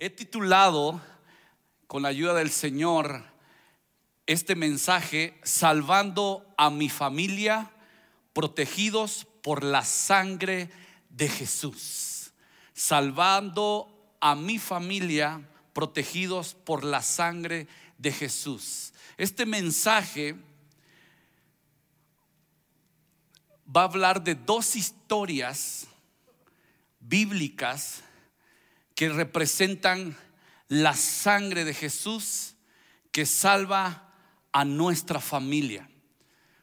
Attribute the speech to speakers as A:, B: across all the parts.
A: He titulado, con la ayuda del Señor, este mensaje, Salvando a mi familia, protegidos por la sangre de Jesús. Salvando a mi familia, protegidos por la sangre de Jesús. Este mensaje va a hablar de dos historias bíblicas que representan la sangre de Jesús que salva a nuestra familia.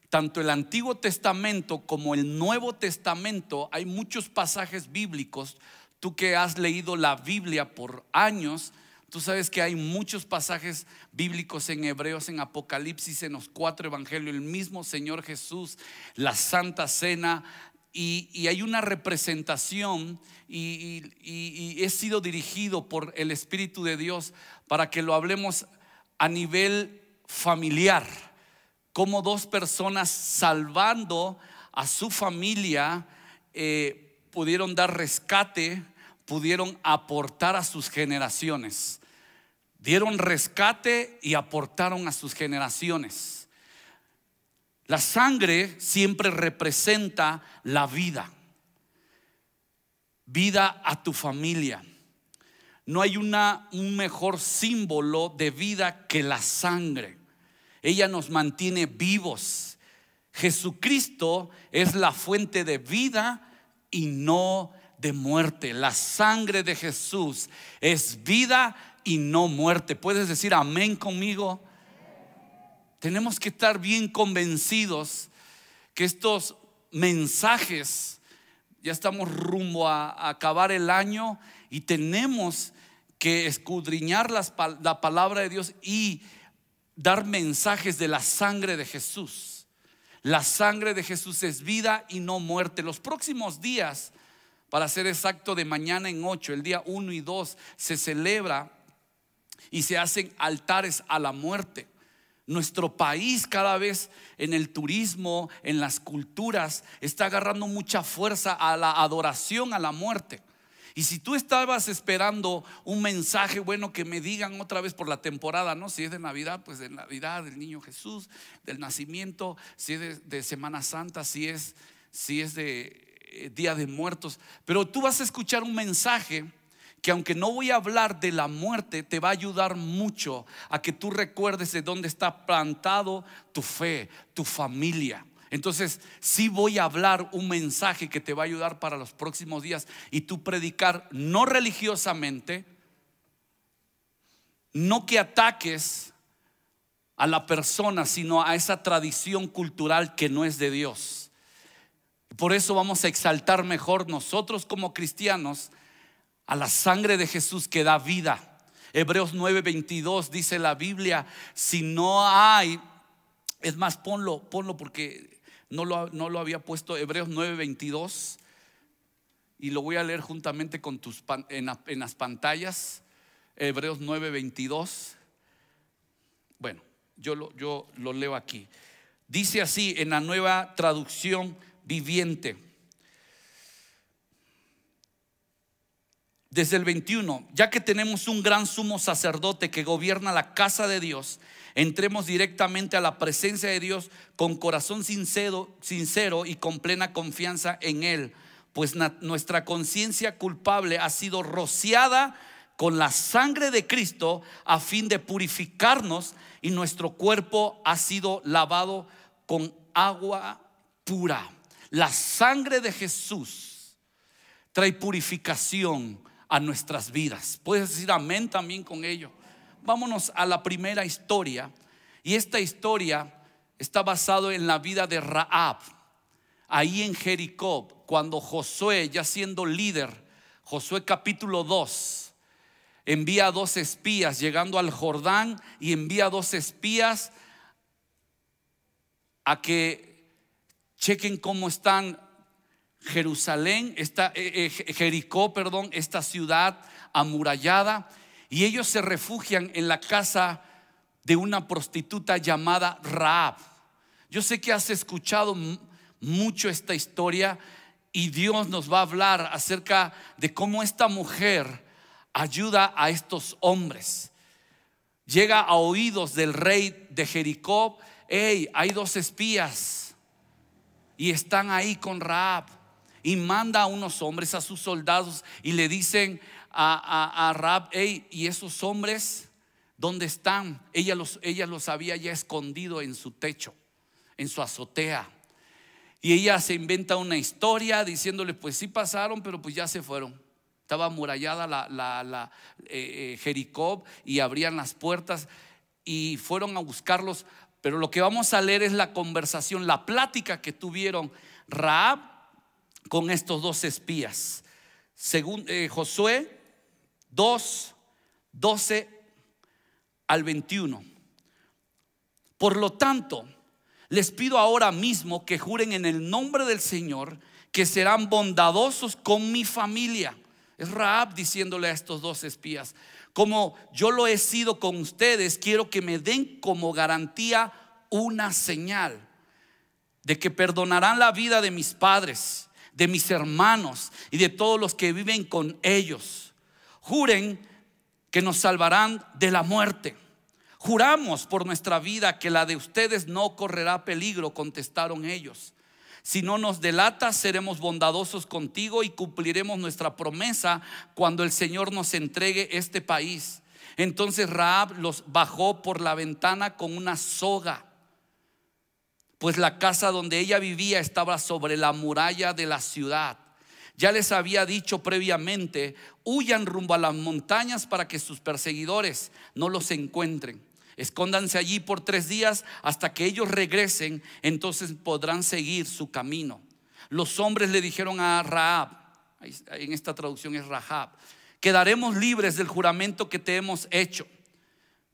A: Tanto el Antiguo Testamento como el Nuevo Testamento hay muchos pasajes bíblicos. Tú que has leído la Biblia por años, tú sabes que hay muchos pasajes bíblicos en Hebreos, en Apocalipsis, en los cuatro evangelios, el mismo Señor Jesús, la Santa Cena, y, hay una representación y, he sido dirigido por el Espíritu de Dios para que lo hablemos a nivel familiar, como dos personas salvando a su familia eh, pudieron dar rescate, pudieron aportar a sus generaciones. Dieron rescate y aportaron a sus generaciones. La sangre siempre representa la vida, vida a tu familia. No hay una, un mejor símbolo de vida que la sangre. Ella nos mantiene vivos. Jesucristo es la fuente de vida y no de muerte. La sangre de Jesús es vida y no muerte. ¿Puedes decir amén conmigo? Tenemos que estar bien convencidos que estos mensajes, ya estamos rumbo a, acabar el año y tenemos que escudriñar la palabra de Dios y dar mensajes de la sangre de Jesús. La sangre de Jesús es vida y no muerte. Los próximos días, para ser exacto, de mañana en ocho, el día 1 y 2, se celebra y se hacen altares a la muerte. Nuestro país cada vez en el turismo, en las culturas, está agarrando mucha fuerza a la adoración a la muerte. Y si tú estabas esperando un mensaje bueno que me digan otra vez por la temporada, ¿no? Si es de Navidad, pues de Navidad, del niño Jesús, del nacimiento, si es de, Semana Santa, si es, si es de eh, Día de Muertos. Pero tú vas a escuchar un mensaje que aunque no voy a hablar de la muerte, te va a ayudar mucho a que tú recuerdes de dónde está plantado tu fe, tu familia. Entonces, sí voy a hablar un mensaje que te va a ayudar para los próximos días y tú predicar no religiosamente, no que ataques a la persona, sino a esa tradición cultural que no es de Dios. Por eso vamos a exaltar mejor nosotros como cristianos a la sangre de Jesús que da vida. Hebreos 9:22 dice la Biblia, si no hay, es más, ponlo, ponlo porque no lo, no lo había puesto, Hebreos 9:22, y lo voy a leer juntamente con tus, en, en las pantallas, Hebreos 9:22. Bueno, yo lo, yo lo leo aquí. Dice así en la nueva traducción viviente. Desde el 21, ya que tenemos un gran sumo sacerdote que gobierna la casa de Dios, entremos directamente a la presencia de Dios con corazón sincero, y con plena confianza en Él, pues nuestra conciencia culpable ha sido rociada con la sangre de Cristo a fin de purificarnos y nuestro cuerpo ha sido lavado con agua pura. La sangre de Jesús trae purificación a nuestras vidas. Puedes decir amén también con ello. Vámonos a la primera historia. Y esta historia está basado en la vida de Raab. Ahí en Jericó, cuando Josué, ya siendo líder, Josué capítulo 2, envía a dos espías llegando al Jordán y envía a dos espías a que chequen cómo están Jerusalén, esta, eh, eh, Jericó, perdón, esta ciudad amurallada, y ellos se refugian en la casa de una prostituta llamada Raab. Yo sé que has escuchado mucho esta historia y Dios nos va a hablar acerca de cómo esta mujer ayuda a estos hombres. Llega a oídos del rey de Jericó, hey, hay dos espías y están ahí con Raab. Y manda a unos hombres, a sus soldados, y le dicen a, a, Raab, hey, ¿y esos hombres dónde están? Ella los, ella los había ya escondido en su techo, en su azotea. Y ella se inventa una historia diciéndole, pues sí pasaron, pero pues ya se fueron. Estaba amurallada la, la, eh, eh, Jericó y abrían las puertas y fueron a buscarlos. Pero lo que vamos a leer es la conversación, la plática que tuvieron Raab con estos dos espías. Según eh, Josué 2, 12 al 21. Por lo tanto, les pido ahora mismo que juren en el nombre del Señor que serán bondadosos con mi familia es Raab diciéndole a estos dos espías, como yo lo he sido con ustedes, quiero que me den como garantía una señal de que perdonarán la vida de mis padres, de mis hermanos y de todos los que viven con ellos. Juren que nos salvarán de la muerte. Juramos por nuestra vida que la de ustedes no correrá peligro, contestaron ellos. Si no nos delatas, seremos bondadosos contigo y cumpliremos nuestra promesa cuando el Señor nos entregue este país. Entonces Raab los bajó por la ventana con una soga, pues la casa donde ella vivía estaba sobre la muralla de la ciudad. Ya les había dicho previamente, huyan rumbo a las montañas para que sus perseguidores no los encuentren. Escóndanse allí por tres días hasta que ellos regresen, entonces podrán seguir su camino. Los hombres le dijeron a Rahab, en esta traducción es Rahab, quedaremos libres del juramento que te hemos hecho.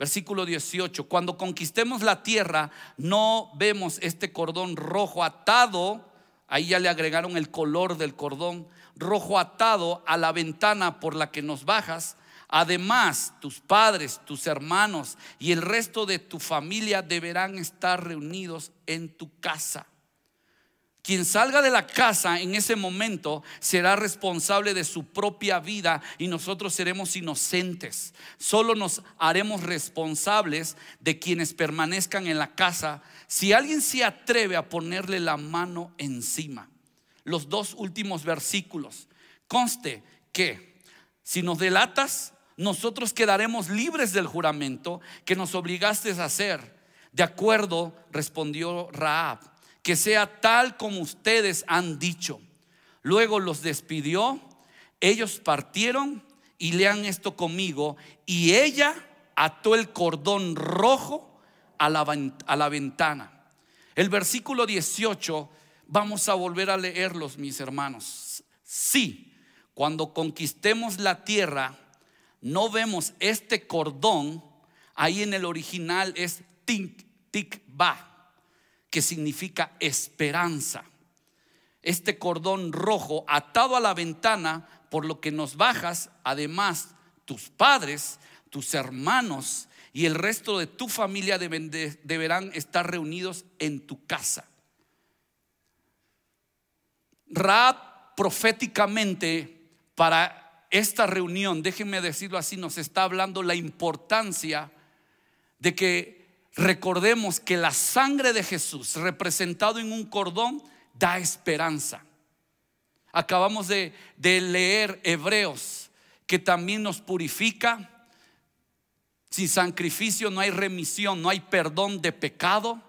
A: Versículo 18, cuando conquistemos la tierra, no vemos este cordón rojo atado, ahí ya le agregaron el color del cordón, rojo atado a la ventana por la que nos bajas, Además, tus padres, tus hermanos y el resto de tu familia deberán estar reunidos en tu casa. Quien salga de la casa en ese momento será responsable de su propia vida y nosotros seremos inocentes. Solo nos haremos responsables de quienes permanezcan en la casa si alguien se atreve a ponerle la mano encima. Los dos últimos versículos. Conste que si nos delatas, nosotros quedaremos libres del juramento que nos obligaste a hacer. De acuerdo, respondió Raab, que sea tal como ustedes han dicho. Luego los despidió, ellos partieron y lean esto conmigo, y ella ató el cordón rojo a la, a la ventana. El versículo 18, vamos a volver a leerlos, mis hermanos. Sí, cuando conquistemos la tierra, no vemos este cordón, ahí en el original es tink, ba, que significa esperanza. Este cordón rojo atado a la ventana, por lo que nos bajas, además tus padres, tus hermanos y el resto de tu familia deberán estar reunidos en tu casa. Raab proféticamente para esta reunión, déjenme decirlo así, nos está hablando la importancia de que recordemos que la sangre de Jesús representado en un cordón da esperanza. Acabamos de, leer Hebreos que también nos purifica. Sin sacrificio no hay remisión, no hay perdón de pecado.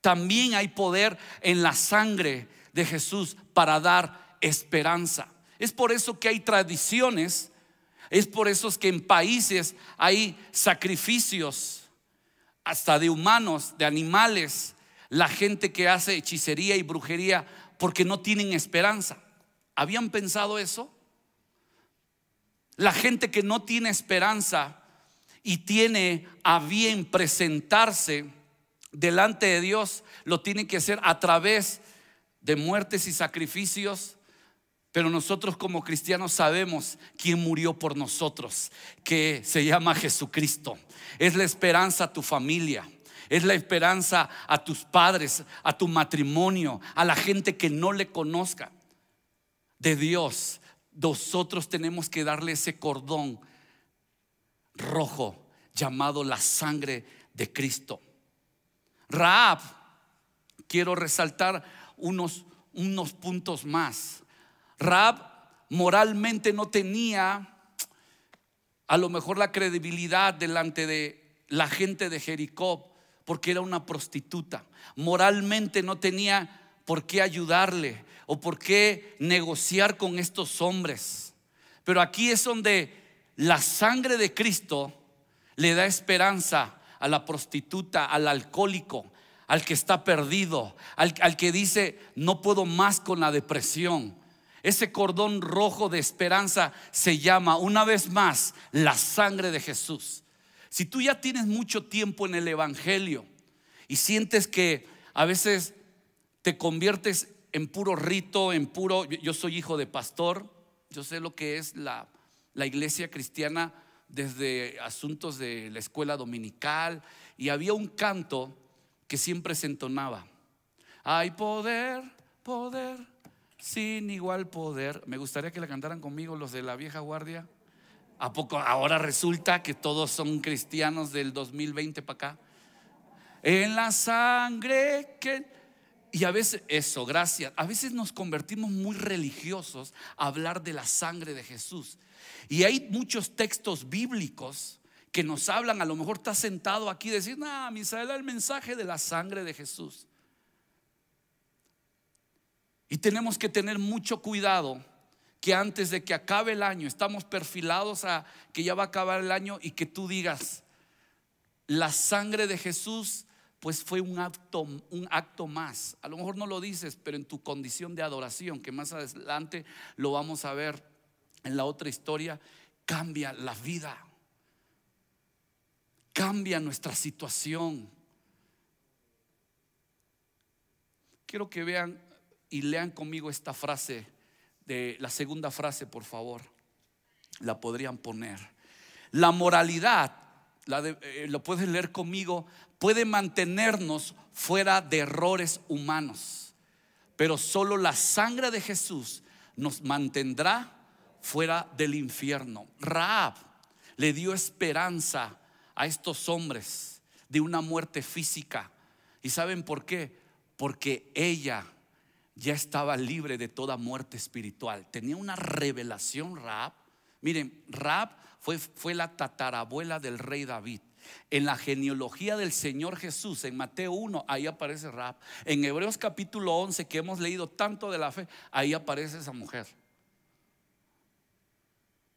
A: También hay poder en la sangre de Jesús para dar esperanza. Es por eso que hay tradiciones, es por eso que en países hay sacrificios, hasta de humanos, de animales, la gente que hace hechicería y brujería porque no tienen esperanza. ¿Habían pensado eso? La gente que no tiene esperanza y tiene a bien presentarse delante de Dios, lo tiene que hacer a través de muertes y sacrificios pero nosotros como cristianos sabemos quién murió por nosotros, que se llama Jesucristo. Es la esperanza a tu familia. Es la esperanza a tus padres, a tu matrimonio, a la gente que no le conozca de Dios. nosotros tenemos que darle ese cordón rojo llamado la sangre de Cristo. Raab, quiero resaltar unos, unos puntos más. Raab moralmente no tenía a lo mejor la credibilidad delante de la gente de Jericó porque era una prostituta. Moralmente no tenía por qué ayudarle o por qué negociar con estos hombres. Pero aquí es donde la sangre de Cristo le da esperanza a la prostituta, al alcohólico, al que está perdido, al, al, que dice, no puedo más con la depresión. Ese cordón rojo de esperanza se llama, una vez más, la sangre de Jesús. Si tú ya tienes mucho tiempo en el Evangelio y sientes que a veces te conviertes en puro rito, en puro, yo soy hijo de pastor, yo sé lo que es la, la iglesia cristiana desde asuntos de la escuela dominical y había un canto que siempre se entonaba. Hay poder, poder, sin igual poder. Me gustaría que la cantaran conmigo los de la vieja guardia. ¿A poco ahora resulta que todos son cristianos del 2020 para acá? En la sangre que... Y a veces, eso, gracias. A veces nos convertimos muy religiosos a hablar de la sangre de Jesús. Y hay muchos textos bíblicos que nos hablan, a lo mejor está sentado aquí y decir, no, Misael, el mensaje de la sangre de Jesús. Y tenemos que tener mucho cuidado que antes de que acabe el año, estamos perfilados a que ya va a acabar el año y que tú digas, la sangre de Jesús pues fue un acto, un acto más. A lo mejor no lo dices, pero en tu condición de adoración, que más adelante lo vamos a ver en la otra historia, cambia la vida, cambia nuestra situación. Quiero que vean y lean conmigo esta frase, de la segunda frase, por favor. La podrían poner. La moralidad, eh, lo puedes leer conmigo, puede mantenernos fuera de errores humanos, pero solo la sangre de Jesús nos mantendrá fuera del infierno. Raab le dio esperanza a estos hombres de una muerte física. ¿Y saben por qué? Porque ella ya estaba libre de toda muerte espiritual. Tenía una revelación Raab. Miren, Raab fue, fue la tatarabuela del rey David. En la genealogía del Señor Jesús, en Mateo 1, ahí aparece Raab. En Hebreos capítulo 11, que hemos leído tanto de la fe, ahí aparece esa mujer.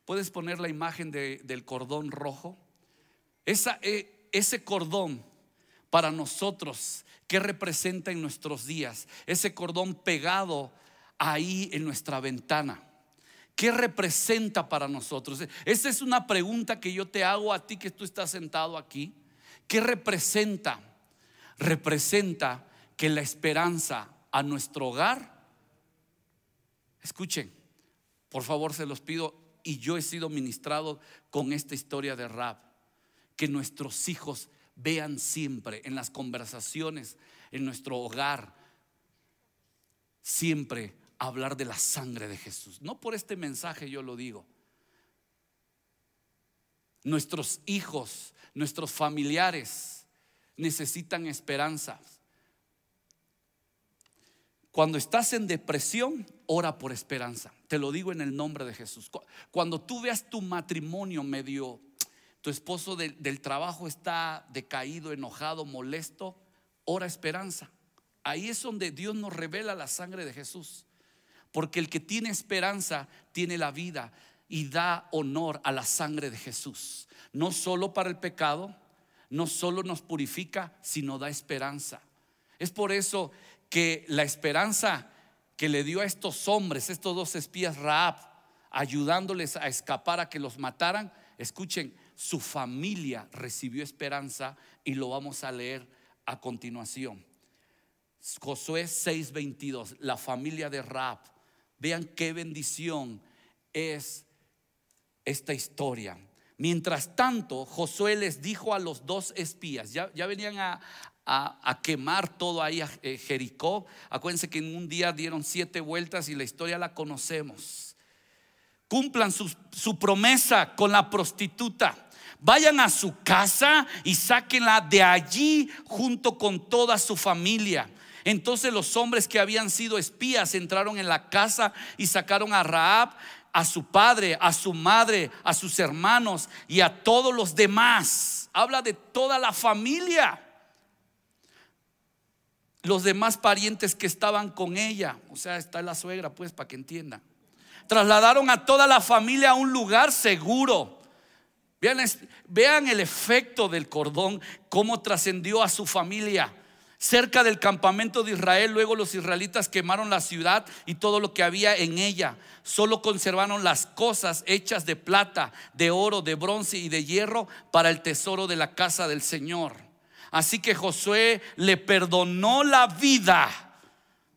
A: ¿Puedes poner la imagen del cordón rojo? Esa, eh, ese cordón para nosotros, ¿qué representa en nuestros días? Ese cordón pegado ahí en nuestra ventana. ¿Qué representa para nosotros? Esa es una pregunta que yo te hago a ti que tú estás sentado aquí. ¿Qué representa? Representa que la esperanza a nuestro hogar, escuchen, por favor se los pido, y yo he sido ministrado con esta historia de Rab. Que nuestros hijos vean siempre en las conversaciones, en nuestro hogar, siempre hablar de la sangre de Jesús. No por este mensaje yo lo digo. Nuestros hijos, nuestros familiares necesitan esperanza. Cuando estás en depresión, ora por esperanza. Te lo digo en el nombre de Jesús. Cuando tú veas tu matrimonio medio, tu esposo del trabajo está decaído, enojado, molesto, ora esperanza. Ahí es donde Dios nos revela la sangre de Jesús. Porque el que tiene esperanza tiene la vida y da honor a la sangre de Jesús. No solo para el pecado, no solo nos purifica, sino da esperanza. Es por eso que la esperanza que le dio a estos hombres, estos dos espías Raab, ayudándoles a escapar a que los mataran, escuchen, su familia recibió esperanza y lo vamos a leer a continuación. Josué 6:22, la familia de Raab. Vean qué bendición es esta historia. Mientras tanto, Josué les dijo a los dos espías, ya, ya venían a, a, quemar todo ahí a eh, Jericó. Acuérdense que en un día dieron siete vueltas y la historia la conocemos. cumplan su, su promesa con la prostituta. Vayan a su casa y sáquenla de allí junto con toda su familia. Entonces los hombres que habían sido espías entraron en la casa y sacaron a Raab, a su padre, a su madre, a sus hermanos y a todos los demás. Habla de toda la familia. Los demás parientes que estaban con ella, o sea, está la suegra, pues, para que entiendan. Trasladaron a toda la familia a un lugar seguro. Vean, vean el efecto del cordón, cómo trascendió a su familia. Cerca del campamento de Israel, luego los israelitas quemaron la ciudad y todo lo que había en ella. Solo conservaron las cosas hechas de plata, de oro, de bronce y de hierro para el tesoro de la casa del Señor. Así que Josué le perdonó la vida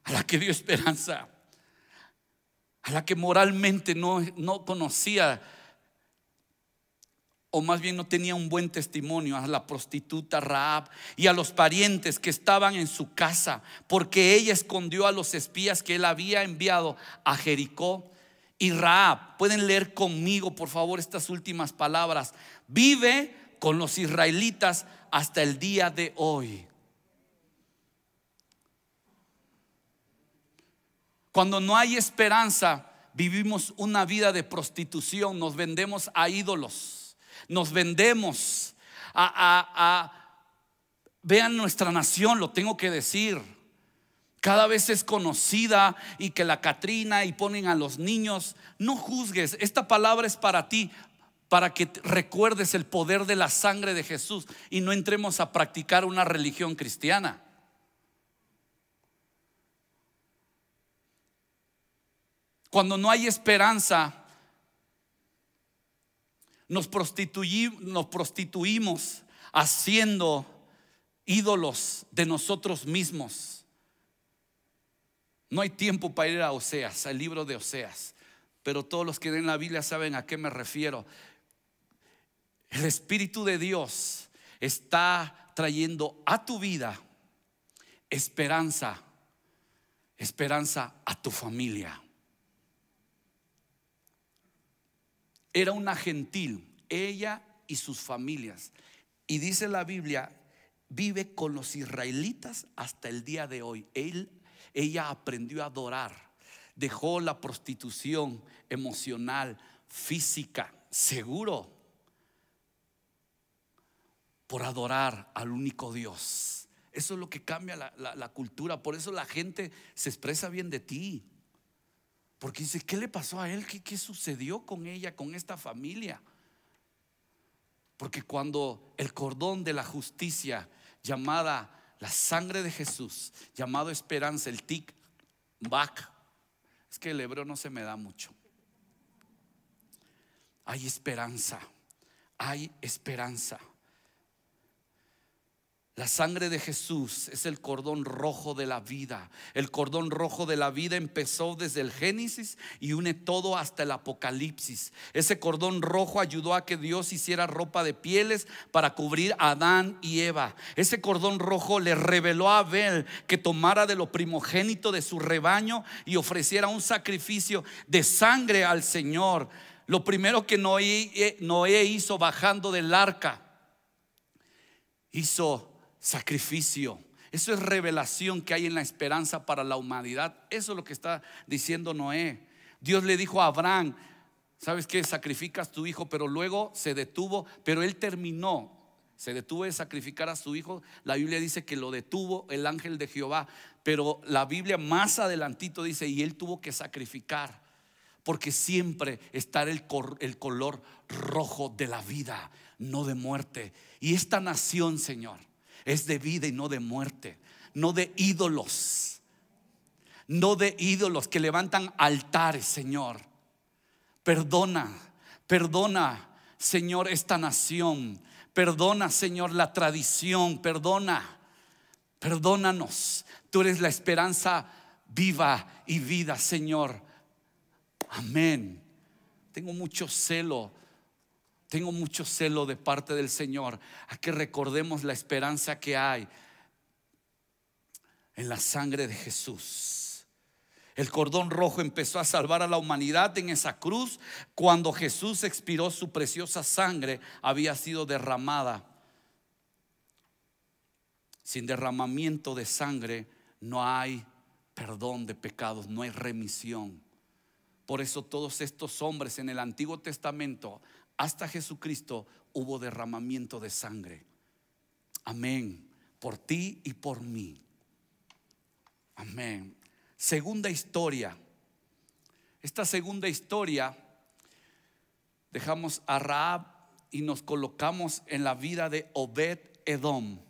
A: a la que dio esperanza, a la que moralmente no, no conocía o más bien no tenía un buen testimonio a la prostituta Raab y a los parientes que estaban en su casa, porque ella escondió a los espías que él había enviado a Jericó. Y Raab, pueden leer conmigo por favor estas últimas palabras, vive con los israelitas hasta el día de hoy. Cuando no hay esperanza, vivimos una vida de prostitución, nos vendemos a ídolos nos vendemos a, vean nuestra nación, lo tengo que decir. Cada vez es conocida y que la Catrina y ponen a los niños. No juzgues, esta palabra es para ti, para que recuerdes el poder de la sangre de Jesús y no entremos a practicar una religión cristiana. Cuando no hay esperanza, nos, prostituimos haciendo ídolos de nosotros mismos. No hay tiempo para ir a Oseas, al libro de Oseas, pero todos los que leen la Biblia saben a qué me refiero. El Espíritu de Dios está trayendo a tu vida esperanza, esperanza a tu familia. Era una gentil, ella y sus familias. Y dice la Biblia, vive con los israelitas hasta el día de hoy. Él, ella aprendió a adorar, dejó la prostitución emocional, física, seguro, por adorar al único Dios. Eso es lo que cambia la, la cultura. Por eso la gente se expresa bien de ti. Porque dice, ¿qué le pasó a él? ¿Qué, sucedió con ella, con esta familia? Porque cuando el cordón de la justicia, llamada la sangre de Jesús, llamado esperanza, el tic, back, es que el hebreo no se me da mucho. Hay esperanza, hay esperanza. La sangre de Jesús es el cordón rojo de la vida. El cordón rojo de la vida empezó desde el Génesis y une todo hasta el Apocalipsis. Ese cordón rojo ayudó a que Dios hiciera ropa de pieles para cubrir a Adán y Eva. Ese cordón rojo le reveló a Abel que tomara de lo primogénito de su rebaño y ofreciera un sacrificio de sangre al Señor. Lo primero que Noé, eh, Noé hizo bajando del arca, hizo sacrificio. Eso es revelación que hay en la esperanza para la humanidad. Eso es lo que está diciendo Noé. Dios le dijo a Abraham, ¿sabes qué? Sacrificas tu hijo, pero luego se detuvo, pero él terminó. Se detuvo de sacrificar a su hijo. La Biblia dice que lo detuvo el ángel de Jehová, pero la Biblia más adelantito dice, y él tuvo que sacrificar, porque siempre está el, el color rojo de la vida, no de muerte. Y esta nación, Señor, es de vida y no de muerte, no de ídolos, no de ídolos que levantan altares, Señor. Perdona, perdona, Señor, esta nación. Perdona, Señor, la tradición. Perdona, perdónanos. Tú eres la esperanza viva y vida, Señor. Amén. Tengo mucho celo tengo mucho celo de parte del Señor a que recordemos la esperanza que hay en la sangre de Jesús. El cordón rojo empezó a salvar a la humanidad en esa cruz cuando Jesús expiró su preciosa sangre había sido derramada. Sin derramamiento de sangre no hay perdón de pecados, no hay remisión. Por eso todos estos hombres en el Antiguo Testamento hasta Jesucristo hubo derramamiento de sangre. Amén. Por ti y por mí. Amén. Segunda historia. Esta segunda historia dejamos a Raab y nos colocamos en la vida de Obed Edom.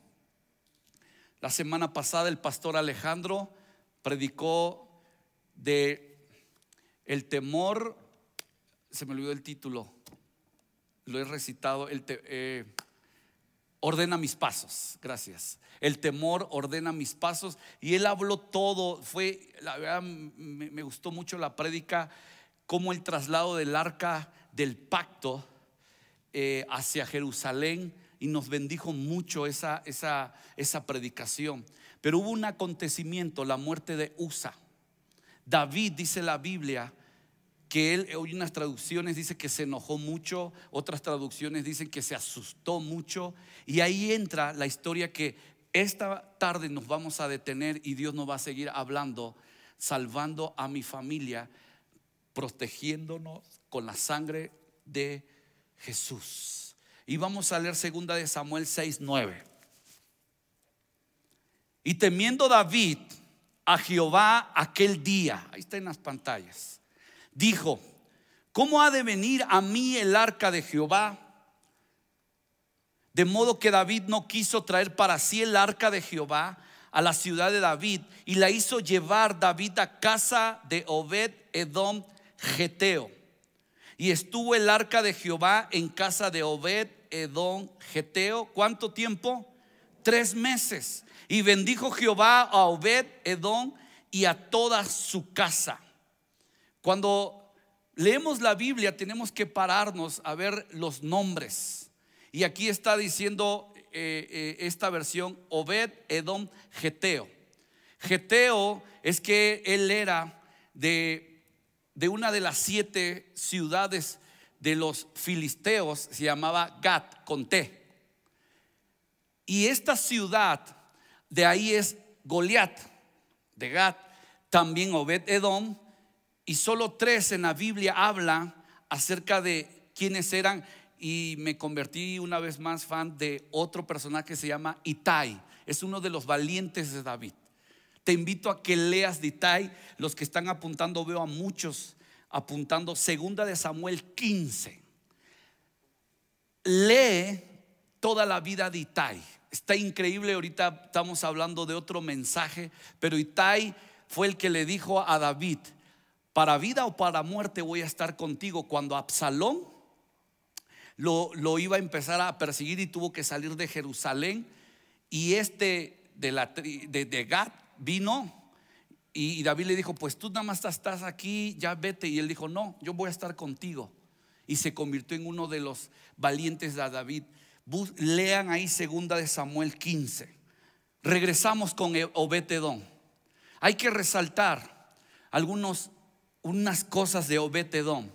A: La semana pasada el pastor Alejandro predicó de el temor, se me olvidó el título, lo he recitado, el eh, ordena mis pasos, gracias. El temor ordena mis pasos y él habló todo, fue, la verdad me, gustó mucho la prédica, como el traslado del arca del pacto eh, hacia Jerusalén y nos bendijo mucho esa, esa, esa predicación. Pero hubo un acontecimiento, la muerte de Usa. David, dice la Biblia, que él, hoy unas traducciones dice que se enojó mucho, otras traducciones dicen que se asustó mucho, y ahí entra la historia que esta tarde nos vamos a detener y Dios nos va a seguir hablando, salvando a mi familia, protegiéndonos con la sangre de Jesús. Y vamos a leer segunda de Samuel 6, 9. Y temiendo David a Jehová aquel día, ahí está en las pantallas dijo, ¿cómo ha de venir a mí el arca de Jehová? De modo que David no quiso traer para sí el arca de Jehová a la ciudad de David y la hizo llevar David a casa de Obed Edom Geteo. Y estuvo el arca de Jehová en casa de Obed Edom Geteo. ¿Cuánto tiempo? Tres meses. Y bendijo Jehová a Obed Edom y a toda su casa. Cuando leemos la Biblia tenemos que pararnos a ver los nombres. Y aquí está diciendo eh, eh, esta versión Obed Edom Geteo. Geteo es que él era de, de una de las siete ciudades de los filisteos, se llamaba Gat, con T. Y esta ciudad, de ahí es Goliat, de Gat, también Obed Edom, y solo tres en la Biblia hablan acerca de quiénes eran y me convertí una vez más fan de otro personaje que se llama Itai. Es uno de los valientes de David. Te invito a que leas de Itai. Los que están apuntando, veo a muchos apuntando. Segunda de Samuel 15. Lee toda la vida de Itai. Está increíble. Ahorita estamos hablando de otro mensaje, pero Itai fue el que le dijo a David, para vida o para muerte voy a estar contigo. Cuando Absalón lo, lo, iba a empezar a perseguir y tuvo que salir de Jerusalén, y este de, la, de, Gad vino. Y David le dijo, pues tú nada más estás aquí, ya vete. Y él dijo, no, yo voy a estar contigo. Y se convirtió en uno de los valientes de David. Lean ahí segunda de Samuel 15. Regresamos con Obetedón. Hay que resaltar algunos unas cosas de Obetedón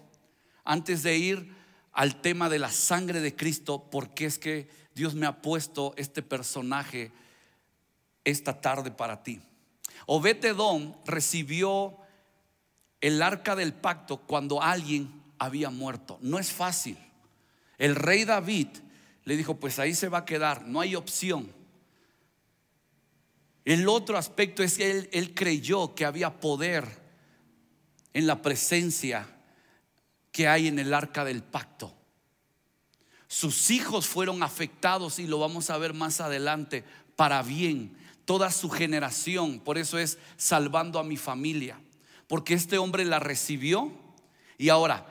A: antes de ir al tema de la sangre de Cristo, porque es que Dios me ha puesto este personaje esta tarde para ti. Obetedón recibió el arca del pacto cuando alguien había muerto. No es fácil. El rey David le dijo, pues ahí se va a quedar, no hay opción. El otro aspecto es que él, él creyó que había poder en la presencia que hay en el arca del pacto. Sus hijos fueron afectados y lo vamos a ver más adelante para bien. Toda su generación, por eso es salvando a mi familia. Porque este hombre la recibió. Y ahora,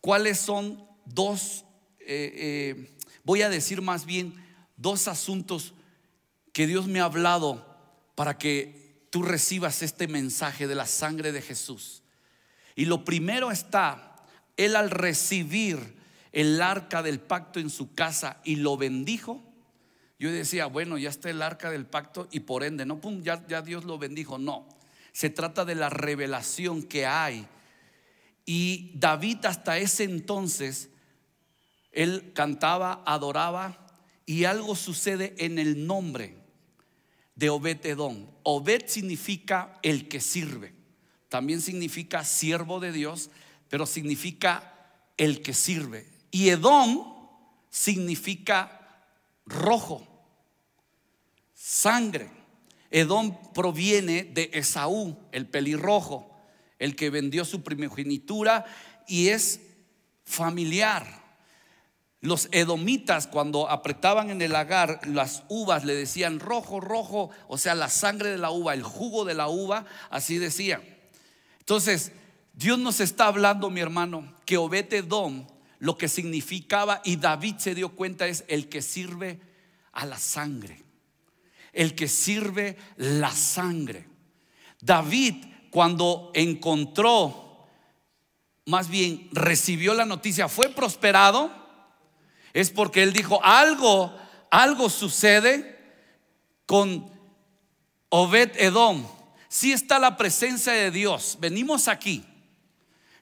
A: ¿cuáles son dos, eh, eh, voy a decir más bien, dos asuntos que Dios me ha hablado para que tú recibas este mensaje de la sangre de Jesús? Y lo primero está, él al recibir el arca del pacto en su casa y lo bendijo, yo decía, bueno, ya está el arca del pacto y por ende, no, pum, ya, ya Dios lo bendijo. No, Se trata de la revelación que hay. Y David hasta ese entonces, él cantaba, adoraba, y algo sucede en el nombre de Obed Edom. Obed significa el que sirve. También significa siervo de Dios, pero significa el que sirve. Y Edom significa rojo, sangre. Edom proviene de Esaú, el pelirrojo, el que vendió su primogenitura y es familiar. Los edomitas cuando apretaban en el lagar las uvas le decían rojo, rojo, o sea, la sangre de la uva, el jugo de la uva, así decían. Entonces, Dios nos está hablando, mi hermano, que Obed Edom lo que significaba y David se dio cuenta es el que sirve a la sangre el que sirve la sangre. David cuando encontró, más bien recibió la noticia, fue prosperado, es porque él dijo, algo, algo sucede con Obed Edom. Si está la presencia de Dios. Venimos aquí.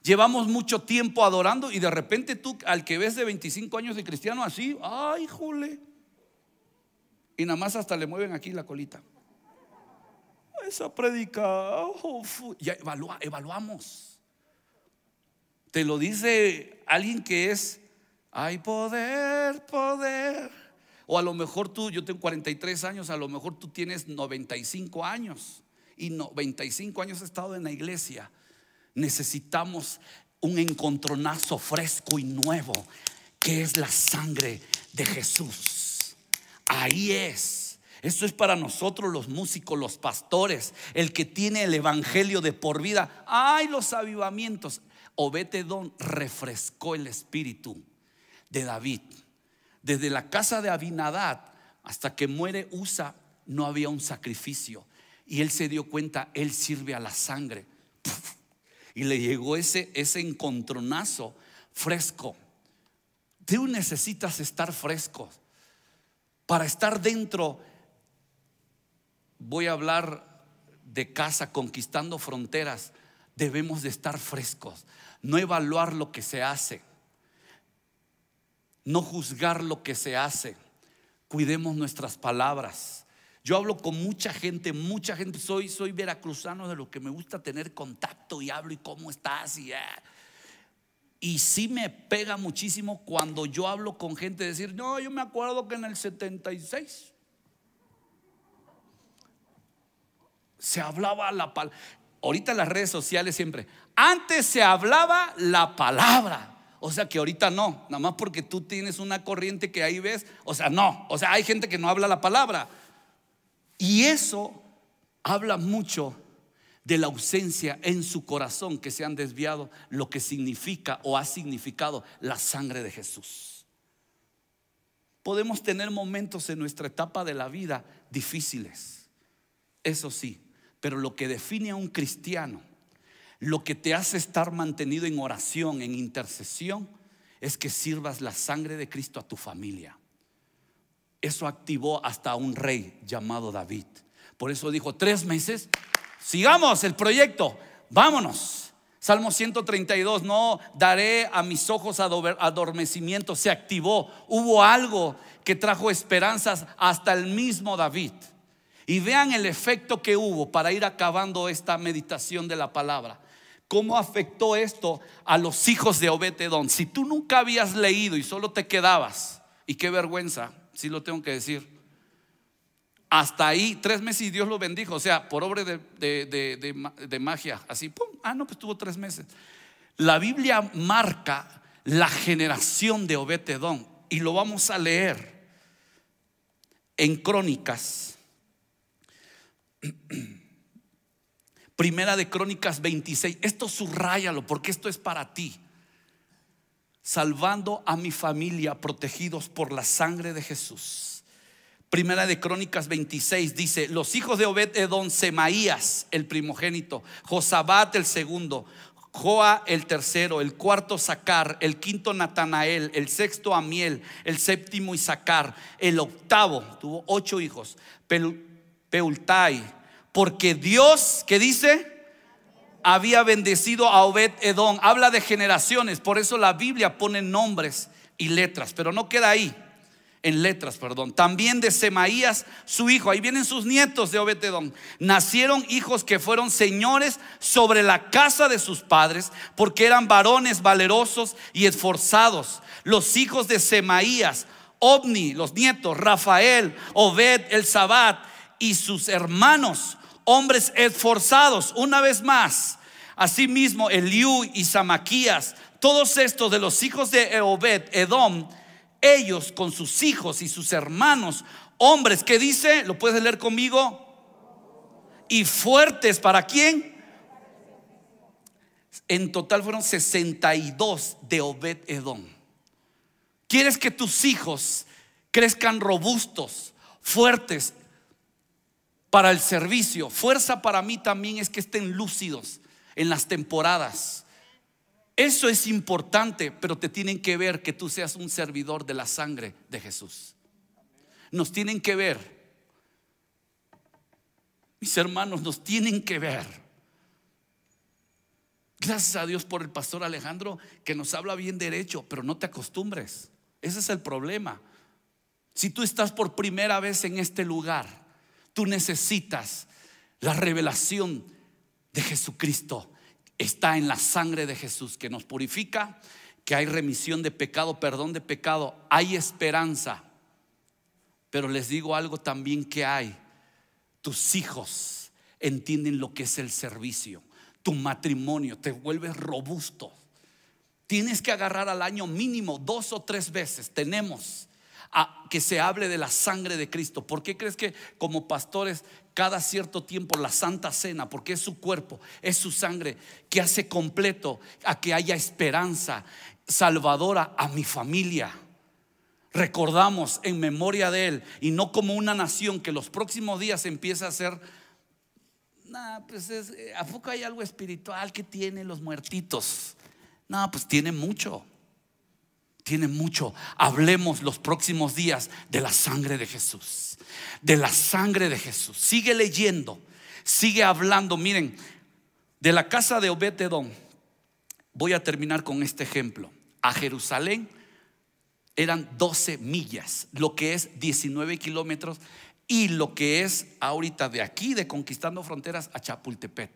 A: Llevamos mucho tiempo adorando y de repente tú al que ves de 25 años de cristiano así, ay, jole. Y nada más hasta le mueven aquí la colita. Esa predica, oh, ya evaluamos. Te lo dice alguien que es, hay poder, poder. O a lo mejor tú, yo tengo 43 años, a lo mejor tú tienes 95 años. Y 95 años he estado en la iglesia. Necesitamos un encontronazo fresco y nuevo, que es la sangre de Jesús. Ahí es. Esto es para nosotros los músicos, los pastores, el que tiene el evangelio de por vida. Ay, los avivamientos. Obetedón refrescó el espíritu de David. Desde la casa de Abinadad hasta que muere Usa, no había un sacrificio. Y él se dio cuenta, él sirve a la sangre. Y le llegó ese, ese encontronazo fresco. Tú necesitas estar fresco para estar dentro, voy a hablar de casa conquistando fronteras, debemos de estar frescos, no evaluar lo que se hace, no juzgar lo que se hace, cuidemos nuestras palabras. Yo hablo con mucha gente, mucha gente, soy, soy veracruzano de lo que me gusta tener contacto y hablo y cómo estás y ah, y sí me pega muchísimo cuando yo hablo con gente decir, no, yo me acuerdo que en el 76 se hablaba la palabra. Ahorita en las redes sociales siempre, antes se hablaba la palabra. O sea que ahorita no, nada más porque tú tienes una corriente que ahí ves. O sea, no, o sea, hay gente que no habla la palabra. Y eso habla mucho de la ausencia en su corazón que se han desviado lo que significa o ha significado la sangre de Jesús. Podemos tener momentos en nuestra etapa de la vida difíciles, eso sí, pero lo que define a un cristiano, lo que te hace estar mantenido en oración, en intercesión, es que sirvas la sangre de Cristo a tu familia. Eso activó hasta un rey llamado David. Por eso dijo, tres meses Sigamos el proyecto, vámonos. Salmo 132, no daré a mis ojos adormecimiento, se activó, hubo algo que trajo esperanzas hasta el mismo David. Y vean el efecto que hubo para ir acabando esta meditación de la palabra. ¿Cómo afectó esto a los hijos de Obetedón? Si tú nunca habías leído y solo te quedabas, y qué vergüenza, si lo tengo que decir, hasta ahí, tres meses y Dios lo bendijo. O sea, por obra de, magia. Así, ¡pum! Ah, no, pues tuvo tres meses. La Biblia marca la generación de Obetedón. Y lo vamos a leer en Crónicas. Primera de Crónicas 26. Esto subrayalo porque esto es para ti. Salvando a mi familia protegidos por la sangre de Jesús. Primera de Crónicas 26 dice, los hijos de Obed Edom, Semaías, el primogénito, Josabat el segundo, Joa el tercero, el cuarto Sacar, el quinto Natanael, el sexto Amiel, el séptimo Isaacar, el octavo, tuvo ocho hijos, Peultai, porque Dios, ¿qué dice? Había bendecido a Obed Edom. Habla de generaciones, por eso la Biblia pone nombres y letras, pero no queda ahí en letras, perdón. También de Semaías, su hijo. Ahí vienen sus nietos de Obededón. Nacieron hijos que fueron señores sobre la casa de sus padres, porque eran varones valerosos y esforzados. Los hijos de Semaías, Ovni, los nietos, Rafael, Obed, el Sabat y sus hermanos, hombres esforzados. Una vez más, asimismo Eliú y Samaquías, todos estos de los hijos de Obed, Edom, ellos con sus hijos y sus hermanos, hombres, ¿qué dice? ¿Lo puedes leer conmigo? Y fuertes, ¿para quién? En total fueron 62 de Obed Edom. ¿Quieres que tus hijos crezcan robustos, fuertes para el servicio? Fuerza para mí también es que estén lúcidos en las temporadas eso es importante, pero te tienen que ver que tú seas un servidor de la sangre de Jesús. Nos tienen que ver. Mis hermanos, nos tienen que ver. Gracias a Dios por el pastor Alejandro que nos habla bien derecho, pero no te acostumbres. Ese es el problema. Si tú estás por primera vez en este lugar, tú necesitas la revelación de Jesucristo está en la sangre de Jesús que nos purifica, que hay remisión de pecado, perdón de pecado, hay esperanza. Pero les digo algo también que hay. Tus hijos entienden lo que es el servicio. Tu matrimonio te vuelve robusto. Tienes que agarrar al año mínimo dos o tres veces. Tenemos que se hable de la sangre de Cristo. ¿Por qué crees que como pastores cada cierto tiempo la Santa Cena, porque es su cuerpo, es su sangre, que hace completo a que haya esperanza salvadora a mi familia. Recordamos en memoria de Él y no como una nación que los próximos días empieza a ser, nah, pues es, ¿a poco hay algo espiritual que tiene los muertitos? No, pues tiene mucho tiene mucho. Hablemos los próximos días de la sangre de Jesús. De la sangre de Jesús. Sigue leyendo, sigue hablando. Miren, de la casa de Obetedón, voy a terminar con este ejemplo. A Jerusalén eran 12 millas, lo que es 19 kilómetros, y lo que es ahorita de aquí, de Conquistando Fronteras, a Chapultepec.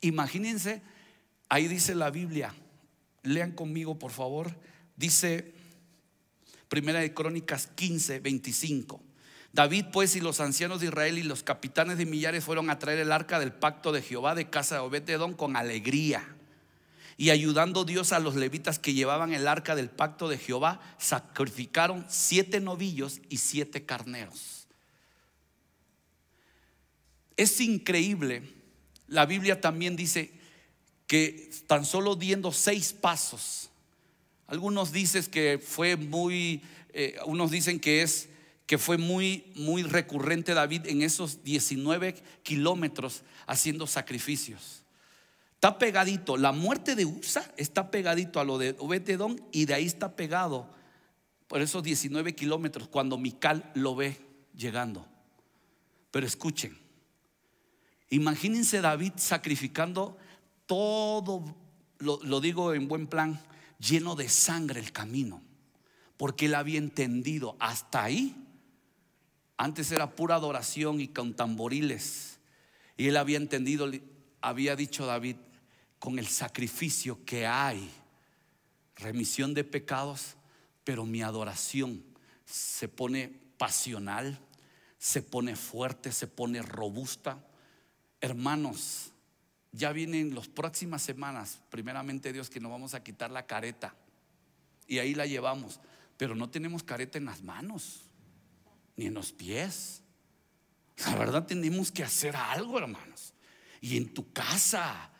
A: Imagínense, ahí dice la Biblia, lean conmigo por favor, Dice Primera de Crónicas 15, 25. David pues y los ancianos de Israel y los capitanes de millares fueron a traer el arca del pacto de Jehová de casa de Obededón con alegría. Y ayudando Dios a los levitas que llevaban el arca del pacto de Jehová, sacrificaron siete novillos y siete carneros. Es increíble. La Biblia también dice que tan solo diendo seis pasos algunos dicen que fue muy, eh, unos dicen que es que fue muy, muy recurrente David en esos 19 kilómetros haciendo sacrificios. Está pegadito, la muerte de Usa está pegadito a lo de Obetedón y de ahí está pegado por esos 19 kilómetros cuando Mical lo ve llegando. Pero escuchen, imagínense David sacrificando todo, lo digo en buen plan, lleno de sangre el camino, porque él había entendido hasta ahí. Antes era pura adoración y con tamboriles. Y él había entendido, había dicho David, con el sacrificio que hay, remisión de pecados, pero mi adoración se pone pasional, se pone fuerte, se pone robusta. Hermanos, ya vienen las próximas semanas, primeramente Dios, que nos vamos a quitar la careta. Y ahí la llevamos. Pero no tenemos careta en las manos, ni en los pies. La verdad tenemos que hacer algo, hermanos. Y en tu casa,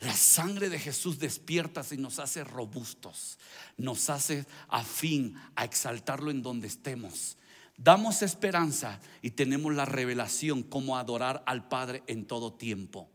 A: la sangre de Jesús despierta y nos hace robustos, nos hace afín a exaltarlo en donde estemos. Damos esperanza y tenemos la revelación cómo adorar al Padre en todo tiempo.